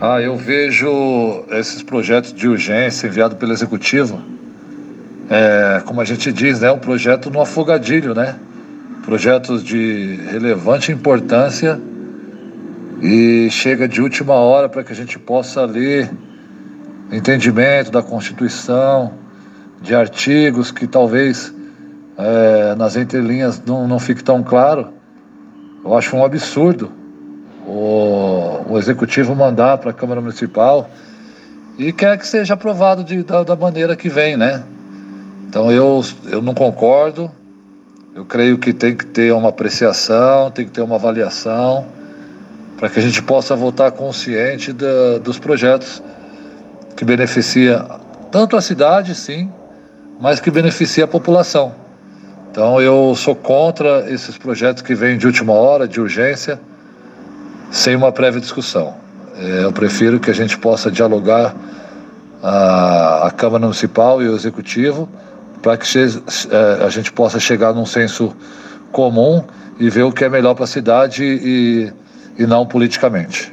Ah, eu vejo esses projetos de urgência enviados pelo Executivo, é, como a gente diz, né, um projeto no afogadilho, né? Projetos de relevante importância e chega de última hora para que a gente possa ler entendimento da Constituição, de artigos que talvez é, nas entrelinhas não, não fique tão claro. Eu acho um absurdo o, o Executivo mandar para a Câmara Municipal e quer que seja aprovado de, da, da maneira que vem, né? Então eu, eu não concordo, eu creio que tem que ter uma apreciação, tem que ter uma avaliação para que a gente possa votar consciente da, dos projetos que beneficia tanto a cidade, sim, mas que beneficia a população. Então eu sou contra esses projetos que vêm de última hora, de urgência, sem uma prévia discussão. É, eu prefiro que a gente possa dialogar a, a Câmara Municipal e o Executivo para que é, a gente possa chegar num senso comum e ver o que é melhor para a cidade e e não politicamente.